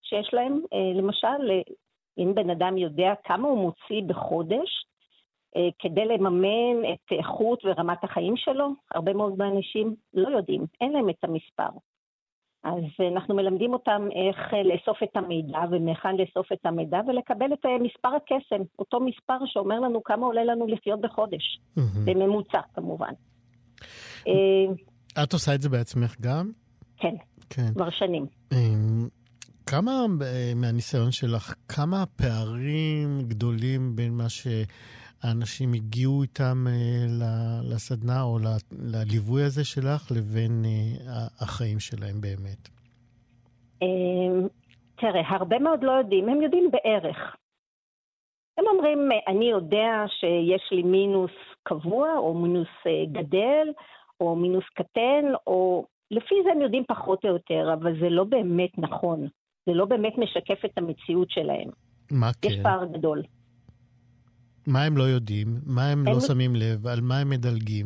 שיש להם. למשל, אם בן אדם יודע כמה הוא מוציא בחודש, כדי לממן את איכות ורמת החיים שלו, הרבה מאוד מהאנשים לא יודעים, אין להם את המספר. אז אנחנו מלמדים אותם איך אה, לאסוף את המידע ומהיכן לאסוף את המידע ולקבל את אה, מספר הקסם, אותו מספר שאומר לנו כמה עולה לנו לחיות בחודש, בממוצע כמובן. את עושה את זה בעצמך גם? כן, כן. כבר שנים. כמה מהניסיון שלך, כמה פערים גדולים בין מה ש... האנשים הגיעו איתם אה, לסדנה או לליווי הזה שלך לבין אה, החיים שלהם באמת? אמ, תראה, הרבה מאוד לא יודעים, הם יודעים בערך. הם אומרים, אני יודע שיש לי מינוס קבוע, או מינוס אה, גדל, או מינוס קטן, או לפי זה הם יודעים פחות או יותר, אבל זה לא באמת נכון. זה לא באמת משקף את המציאות שלהם. מה כן? יש פער גדול. מה הם לא יודעים? מה הם, לא הם לא שמים לב? על מה הם מדלגים?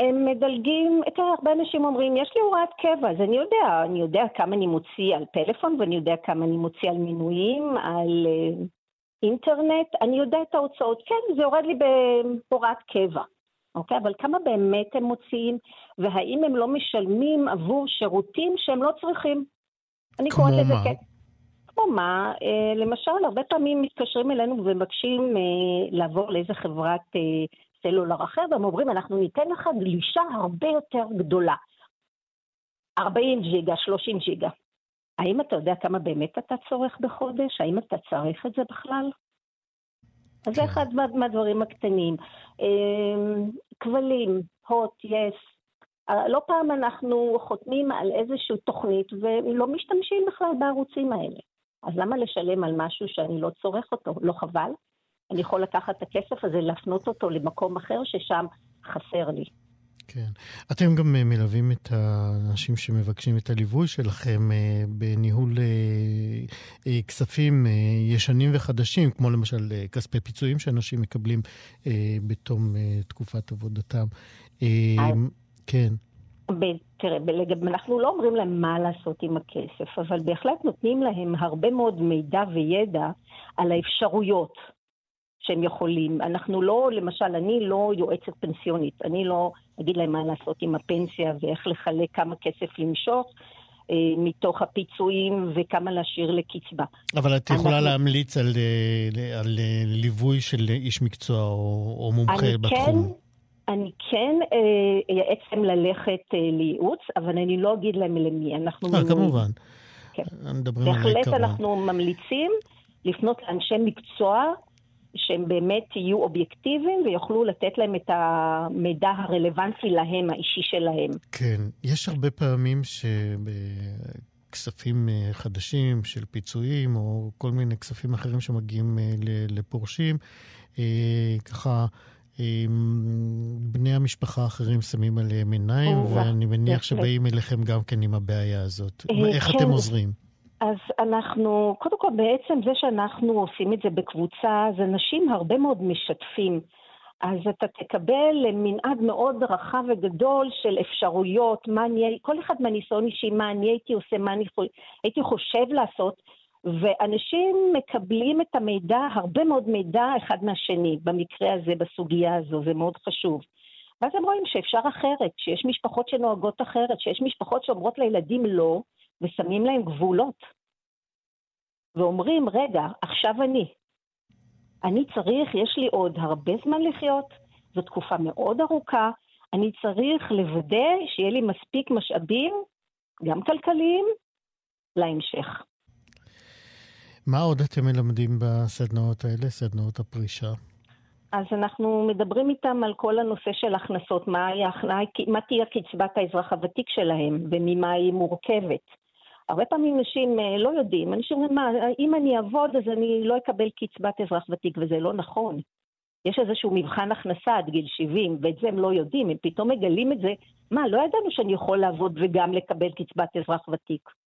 הם מדלגים, תראה, הרבה אנשים אומרים, יש לי הוראת קבע, אז אני יודע, אני יודע כמה אני מוציא על פלאפון, ואני יודע כמה אני מוציא על מינויים, על uh, אינטרנט, אני יודע את ההוצאות. כן, זה יורד לי בהוראת קבע, אוקיי? אבל כמה באמת הם מוציאים, והאם הם לא משלמים עבור שירותים שהם לא צריכים? כמו מה? כן. פה מה, למשל, הרבה פעמים מתקשרים אלינו ומבקשים לעבור לאיזה חברת סלולר אחר, והם אומרים, אנחנו ניתן לך גלישה הרבה יותר גדולה. 40 ג'יגה, 30 ג'יגה. האם אתה יודע כמה באמת אתה צורך בחודש? האם אתה צריך את זה בכלל? אז זה כן. אחד מהדברים הקטנים. כבלים, הוט, יס. לא פעם אנחנו חותמים על איזושהי תוכנית ולא משתמשים בכלל בערוצים האלה. אז למה לשלם על משהו שאני לא צורך אותו? לא חבל? אני יכול לקחת את הכסף הזה, להפנות אותו למקום אחר ששם חסר לי. כן. אתם גם אה, מלווים את האנשים שמבקשים את הליווי שלכם אה, בניהול אה, כספים ישנים וחדשים, כמו למשל כספי פיצויים שאנשים מקבלים בתום תקופת עבודתם. כן. תראה, אנחנו לא אומרים להם מה לעשות עם הכסף, אבל בהחלט נותנים להם הרבה מאוד מידע וידע על האפשרויות. שהם יכולים. אנחנו לא, למשל, אני לא יועצת פנסיונית, אני לא אגיד להם מה לעשות עם הפנסיה ואיך לחלק כמה כסף למשוך. אה, מתוך הפיצויים וכמה להשאיר לקצבה. אבל את יכולה אנחנו... להמליץ על, אה, על אה, ליווי של איש מקצוע או, או מומחה אני בתחום. כן, אני כן אייעץ להם ללכת לייעוץ, אבל אני לא אגיד להם למי. אנחנו... אה, כמובן. כן. בהחלט אנחנו ממליצים לפנות לאנשי מקצוע שהם באמת יהיו אובייקטיביים ויוכלו לתת להם את המידע הרלוונטי להם, האישי שלהם. כן, יש הרבה פעמים שבכספים אה, חדשים של פיצויים, או כל מיני כספים אחרים שמגיעים אה, לפורשים, אה, ככה... בני המשפחה האחרים שמים עליהם עיניים, ואני מניח שבאים אליכם גם כן עם הבעיה הזאת. איך כן. אתם עוזרים? אז אנחנו, קודם כל בעצם זה שאנחנו עושים את זה בקבוצה, אז אנשים הרבה מאוד משתפים. אז אתה תקבל מנעד מאוד רחב וגדול של אפשרויות, מה אני, כל אחד מהניסיון אישי, מה אני הייתי עושה, מה אני הייתי חושב לעשות, ואנשים מקבלים את המידע, הרבה מאוד מידע אחד מהשני, במקרה הזה, בסוגיה הזו, זה מאוד חשוב. ואז הם רואים שאפשר אחרת, שיש משפחות שנוהגות אחרת, שיש משפחות שאומרות לילדים לא, ושמים להם גבולות. ואומרים, רגע, עכשיו אני. אני צריך, יש לי עוד הרבה זמן לחיות, זו תקופה מאוד ארוכה, אני צריך לוודא שיהיה לי מספיק משאבים, גם כלכליים, להמשך. מה עוד אתם מלמדים בסדנאות האלה, סדנאות הפרישה? אז אנחנו מדברים איתם על כל הנושא של הכנסות, מה, מה תהיה קצבת האזרח הוותיק שלהם וממה היא מורכבת. הרבה פעמים נשים אה, לא יודעים, אנשים אומרים, מה, אם אני אעבוד אז אני לא אקבל קצבת אזרח ותיק, וזה לא נכון. יש איזשהו מבחן הכנסה עד גיל 70, ואת זה הם לא יודעים, הם פתאום מגלים את זה, מה, לא ידענו שאני יכול לעבוד וגם לקבל קצבת אזרח ותיק.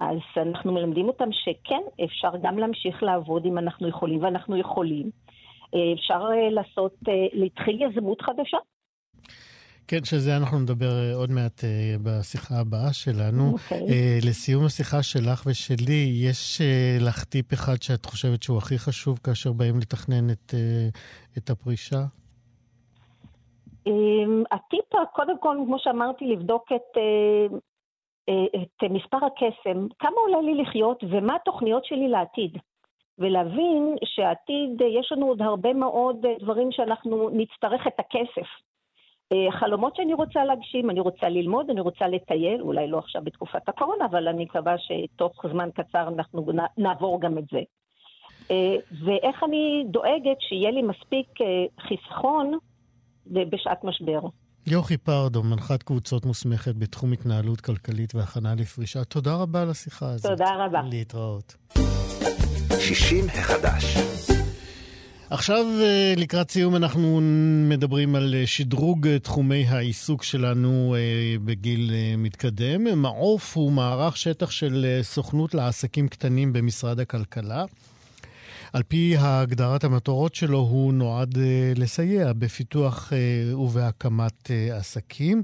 אז אנחנו מלמדים אותם שכן, אפשר גם להמשיך לעבוד אם אנחנו יכולים, ואנחנו יכולים. אה, אפשר אה, לעשות, להתחיל יזמות חדשה. כן, שזה אנחנו נדבר אה, עוד מעט בשיחה הבאה שלנו. Okay. אוקיי. לסיום השיחה שלך ושלי, יש לך טיפ אחד שאת חושבת שהוא הכי חשוב כאשר באים לתכנן את, את הפרישה? Um, הטיפ, קודם כל, כמו שאמרתי, לבדוק את, את מספר הקסם, כמה עולה לי לחיות ומה התוכניות שלי לעתיד. ולהבין שהעתיד, יש לנו עוד הרבה מאוד דברים שאנחנו נצטרך את הכסף. אה, חלומות שאני רוצה להגשים, אני רוצה ללמוד, אני רוצה לטייל, אולי לא עכשיו בתקופת הקורונה, אבל אני מקווה שתוך זמן קצר אנחנו נעבור גם את זה. אה, ואיך אני דואגת שיהיה לי מספיק אה, חיסכון בשעת משבר. יוכי פרדו, מנחת קבוצות מוסמכת בתחום התנהלות כלכלית והכנה לפרישה, תודה רבה על השיחה הזאת. תודה רבה. להתראות. 60 החדש. עכשיו, אה, לקראת סיום, אנחנו מדברים על אה, שדרוג אה, תחומי העיסוק שלנו בגיל מתקדם. מעוף הוא מערך שטח של סוכנות לעסקים קטנים במשרד הכלכלה. על פי הגדרת המטרות שלו, הוא נועד לסייע בפיתוח ובהקמת עסקים.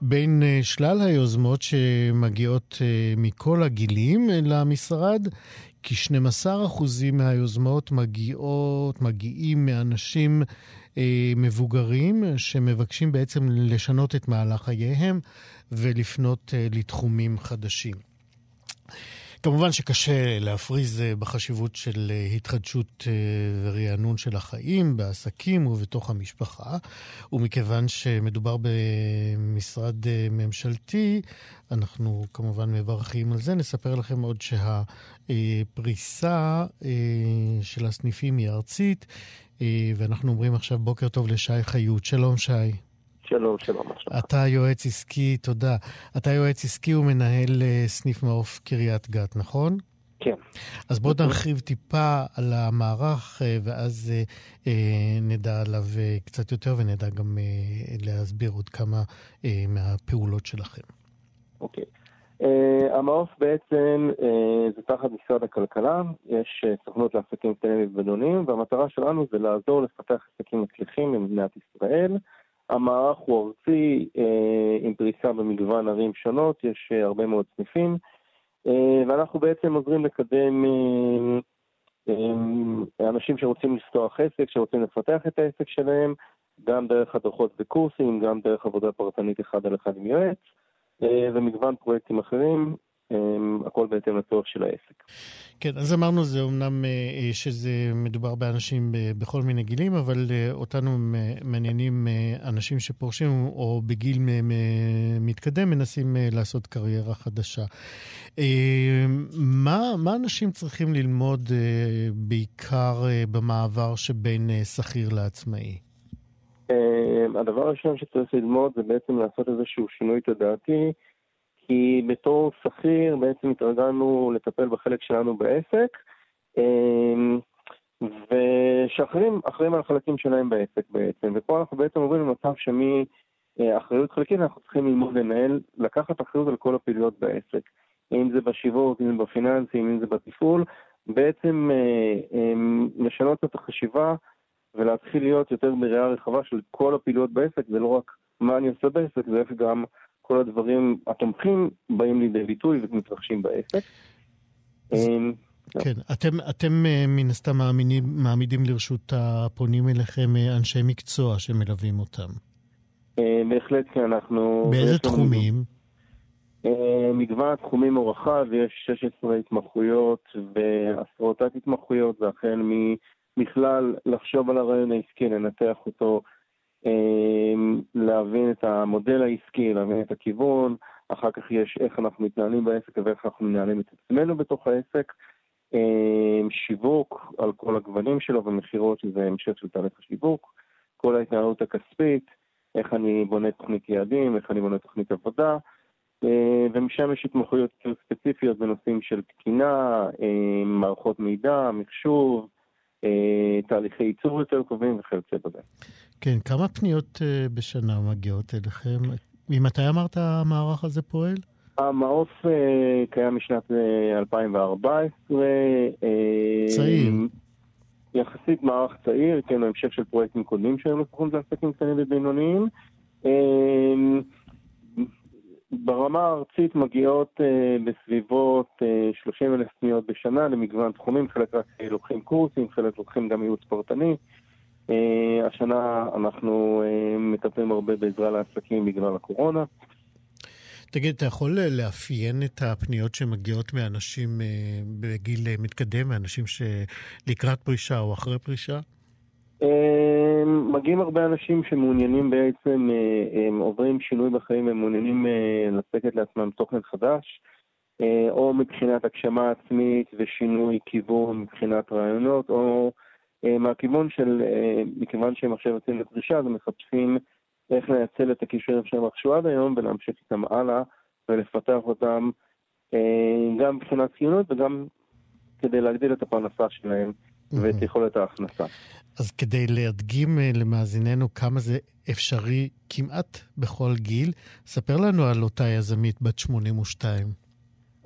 בין שלל היוזמות שמגיעות מכל הגילים למשרד, כ-12% מהיוזמות מגיעות, מגיעים מאנשים אה, מבוגרים שמבקשים בעצם לשנות את מהלך חייהם ולפנות אה, לתחומים חדשים. כמובן שקשה להפריז אה, בחשיבות של אה, התחדשות אה, ורענון של החיים בעסקים ובתוך המשפחה, ומכיוון שמדובר במשרד ממשלתי, אנחנו כמובן מברכים על זה. נספר לכם עוד שהפריסה של הסניפים היא ארצית, ואנחנו אומרים עכשיו בוקר טוב לשי חיות. שלום, שי. שלום, שלום. אתה יועץ עסקי, תודה. אתה יועץ עסקי ומנהל אה, סניף מעוף קריית גת, נכון? כן. אז בואו נרחיב טיפה על המערך, אה, ואז אה, נדע עליו קצת יותר, ונדע גם להסביר עוד כמה מהפעולות שלכם. אוקיי. המעוף בעצם זה תחת משרד הכלכלה, יש סוכנות לעסקים קטנים ובינוניים, והמטרה שלנו זה לעזור לפתח עסקים מצליחים במדינת ישראל. המערך הוא ארצי אה, עם פריסה במגוון ערים שונות, יש אה, הרבה מאוד סניפים, אה, ואנחנו בעצם עוזרים לקדם אנשים שרוצים לפתוח עסק, שרוצים לפתח את העסק שלהם, גם דרך הדרכות וקורסים, גם דרך עבודה פרטנית אחד על אחד עם יועץ, ומגוון פרויקטים אחרים. הכל בהתאם לצורך של העסק. כן, אז אמרנו זה אמנם אה, אה, שזה מדובר באנשים בכל מיני גילים, אבל אה, אותנו מעניינים אנשים שפורשים או בגיל מתקדם מנסים לעשות קריירה חדשה. מה, מה אנשים צריכים ללמוד בעיקר במעבר שבין שכיר לעצמאי? הדבר הראשון שצריך ללמוד זה בעצם לעשות איזשהו שינוי תודעתי. כי בתור שכיר בעצם התרגלנו לטפל בחלק שלנו בעסק, אמ, ושאחרים אחראים על החלקים שלהם בעסק בעצם, ופה אנחנו בעצם עוברים למצב שמאחריות חלקית אנחנו צריכים ללמוד לנהל, לקחת אחריות על כל הפעילויות בעסק, אם זה בשיווק, אם זה בפיננסים, אם זה בתפעול, בעצם אה, אמ, לשנות את החשיבה ולהתחיל להיות יותר בראייה רחבה של כל הפעילויות בעסק, זה לא רק מה אני עושה בעסק, זה איך גם כל הדברים התומכים באים לידי ביטוי ומתרחשים בעסק. אמ, כן, אתם, אתם אה, מן הסתם מעמידים, מעמידים לרשות הפונים אליכם אה, אנשי מקצוע שמלווים אותם. אה, בהחלט כן, אנחנו... באיזה תחומים? מגוון התחומים הוא רחב, יש 16 התמחויות ועשרות תת-התמחויות, והחל מכלל לחשוב על הרעיון העסקי, לנתח אותו, להבין את המודל העסקי, להבין את הכיוון, אחר כך יש איך אנחנו מתנהלים בעסק ואיך אנחנו מנהלים את עצמנו בתוך העסק, אמ, שיווק על כל הגוונים שלו ומכירות שזה המשך של תהליך השיווק, כל ההתנהלות הכספית, איך אני בונה תוכנית יעדים, איך אני בונה תוכנית עבודה, אמ, ומשם יש התמחויות ספציפיות בנושאים של תקינה, מערכות מידע, מחשוב, תהליכי ייצור יותר טובים וכיוצא בזה. כן, כמה פניות uh, בשנה מגיעות אליכם? ממתי אמרת המערך הזה פועל? המעוף uh, קיים משנת uh, 2014. צעיר. יחסית מערך צעיר, כן, המשך של פרויקטים קודמים שהיו לפחות לעסקים קטנים ובינוניים. ברמה הארצית מגיעות בסביבות uh, 30 אלף פניות בשנה למגוון תחומים, חלק רק לוקחים קורסים, חלק לוקחים גם ייעוץ פרטני. אה, השנה אנחנו אה, מטפלים הרבה בעזרה לעסקים בגלל הקורונה. תגיד, אתה יכול לאפיין את הפניות שמגיעות מאנשים אה, בגיל מתקדם, מאנשים שלקראת פרישה או אחרי פרישה? מגיעים הרבה אנשים שמעוניינים בעצם, הם עוברים שינוי בחיים, הם מעוניינים לצקת לעצמם תוכן חדש, או מבחינת הגשמה עצמית ושינוי כיוון מבחינת רעיונות, או אה, מהכיוון של, אה, מכיוון שהם עכשיו יוצאים לפרישה, אז הם מחפשים איך לנצל את הכישורים שהם רכשו עד היום ולהמשיך איתם הלאה ולפתח אותם אה, גם מבחינת ציונות וגם כדי להגדיל את הפרנסה שלהם ואת יכולת ההכנסה. אז כדי להדגים למאזיננו כמה זה אפשרי כמעט בכל גיל, ספר לנו על אותה יזמית בת 82.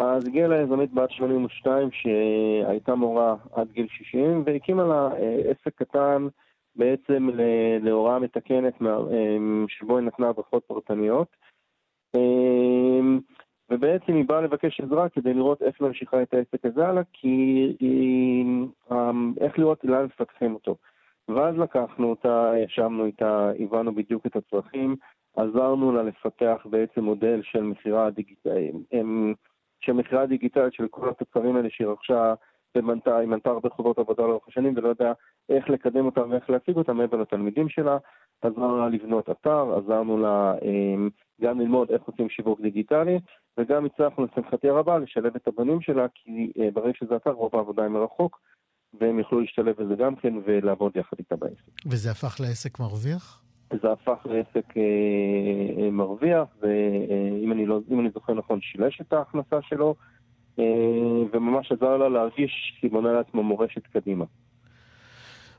אז הגיעה לה יזמית בת 82 שהייתה מורה עד גיל 60 והקימה לה אה, עסק קטן בעצם להוראה מתקנת אה, שבו היא נתנה הדרכות פרטניות. אה, ובעצם היא באה לבקש עזרה כדי לראות איך ממשיכה את העסק הזה הלאה, כי היא, איך לראות לאן מפתחים אותו. ואז לקחנו אותה, ישבנו איתה, הבנו בדיוק את הצרכים, עזרנו לה לפתח בעצם מודל של מכירה דיגיטלית. שהמכירה הדיגיטלית של כל התוצרים האלה שהיא רכשה ומנתה, היא מנתה הרבה חובות עבודה לאורך השנים ולא יודע איך לקדם אותם ואיך להציג אותם מעבר לתלמידים שלה. עזרנו לה לבנות אתר, עזרנו לה אמ, גם ללמוד איך עושים שיווק דיגיטלי, וגם הצלחנו לשמחתי הרבה לשלב את הבנים שלה, כי אה, ברגע שזה אתר רוב העבודה היא מרחוק, והם יוכלו להשתלב בזה גם כן ולעבוד יחד איתה בעסק. וזה הפך לעסק מרוויח? זה הפך לעסק אה, אה, מרוויח, ואם אני, לא, אני זוכר נכון, שילש את ההכנסה שלו, אה, וממש עזר לה להרגיש שהיא בונה לעצמה מורשת קדימה.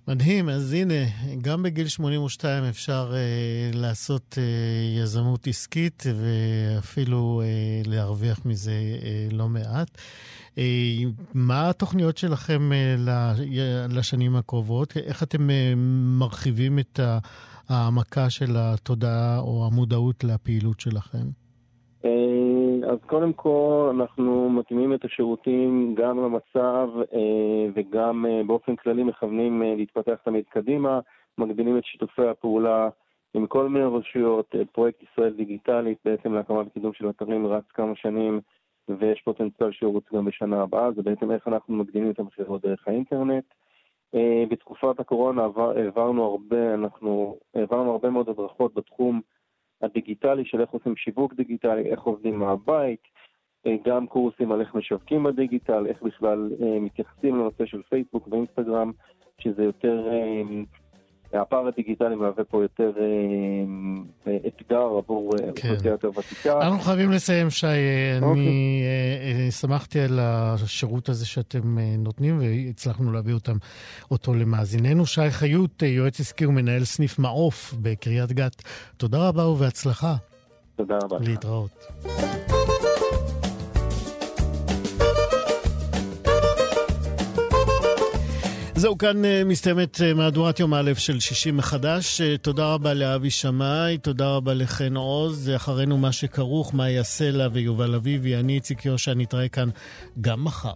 מדהים, אז הנה, גם בגיל 82 אפשר אה, לעשות אה, יזמות עסקית ואפילו אה, להרוויח מזה אה, לא מעט. אה, מה התוכניות שלכם אה, לשנים הקרובות? איך אתם אה, מרחיבים את העמקה של התודעה או המודעות לפעילות שלכם? אז קודם כל אנחנו מתאימים את השירותים גם למצב אה, וגם אה, באופן כללי מכוונים אה, להתפתח תמיד קדימה, מגדילים את שיתופי הפעולה עם כל מיני רשויות, פרויקט ישראל דיגיטלית בעצם להקמת וקידום של אתרים רץ כמה שנים ויש פוטנציאל שירוץ גם בשנה הבאה, זה בעצם איך אנחנו מגדילים את המחירות דרך האינטרנט. בתקופת הקורונה העברנו הרבה, אנחנו העברנו הרבה מאוד הדרכות בתחום הדיגיטלי של איך עושים שיווק דיגיטלי, איך עובדים מהבית, אה, גם קורסים על איך משווקים בדיגיטל, איך בכלל אה, מתייחסים לנושא של פייסבוק ואינסטגרם, שזה יותר, אה, הפער הדיגיטלי מהווה פה יותר אתגר עבור כן. אוכלוסייה יותר ותיקה. אנחנו חייבים לסיים, שי. אני אוקיי. שמחתי על השירות הזה שאתם נותנים, והצלחנו להביא אותו למאזיננו. שי חיות, יועץ עסקי ומנהל סניף מעוף בקריית גת. תודה רבה ובהצלחה. תודה רבה. להתראות. זהו, כאן אה, מסתיימת אה, מהדורת יום א' של 60 מחדש. אה, תודה רבה לאבי שמאי, תודה רבה לחן עוז. אחרינו מה שכרוך, מאיה סלע ויובל אביבי. אני איציק יושע, נתראה כאן גם מחר.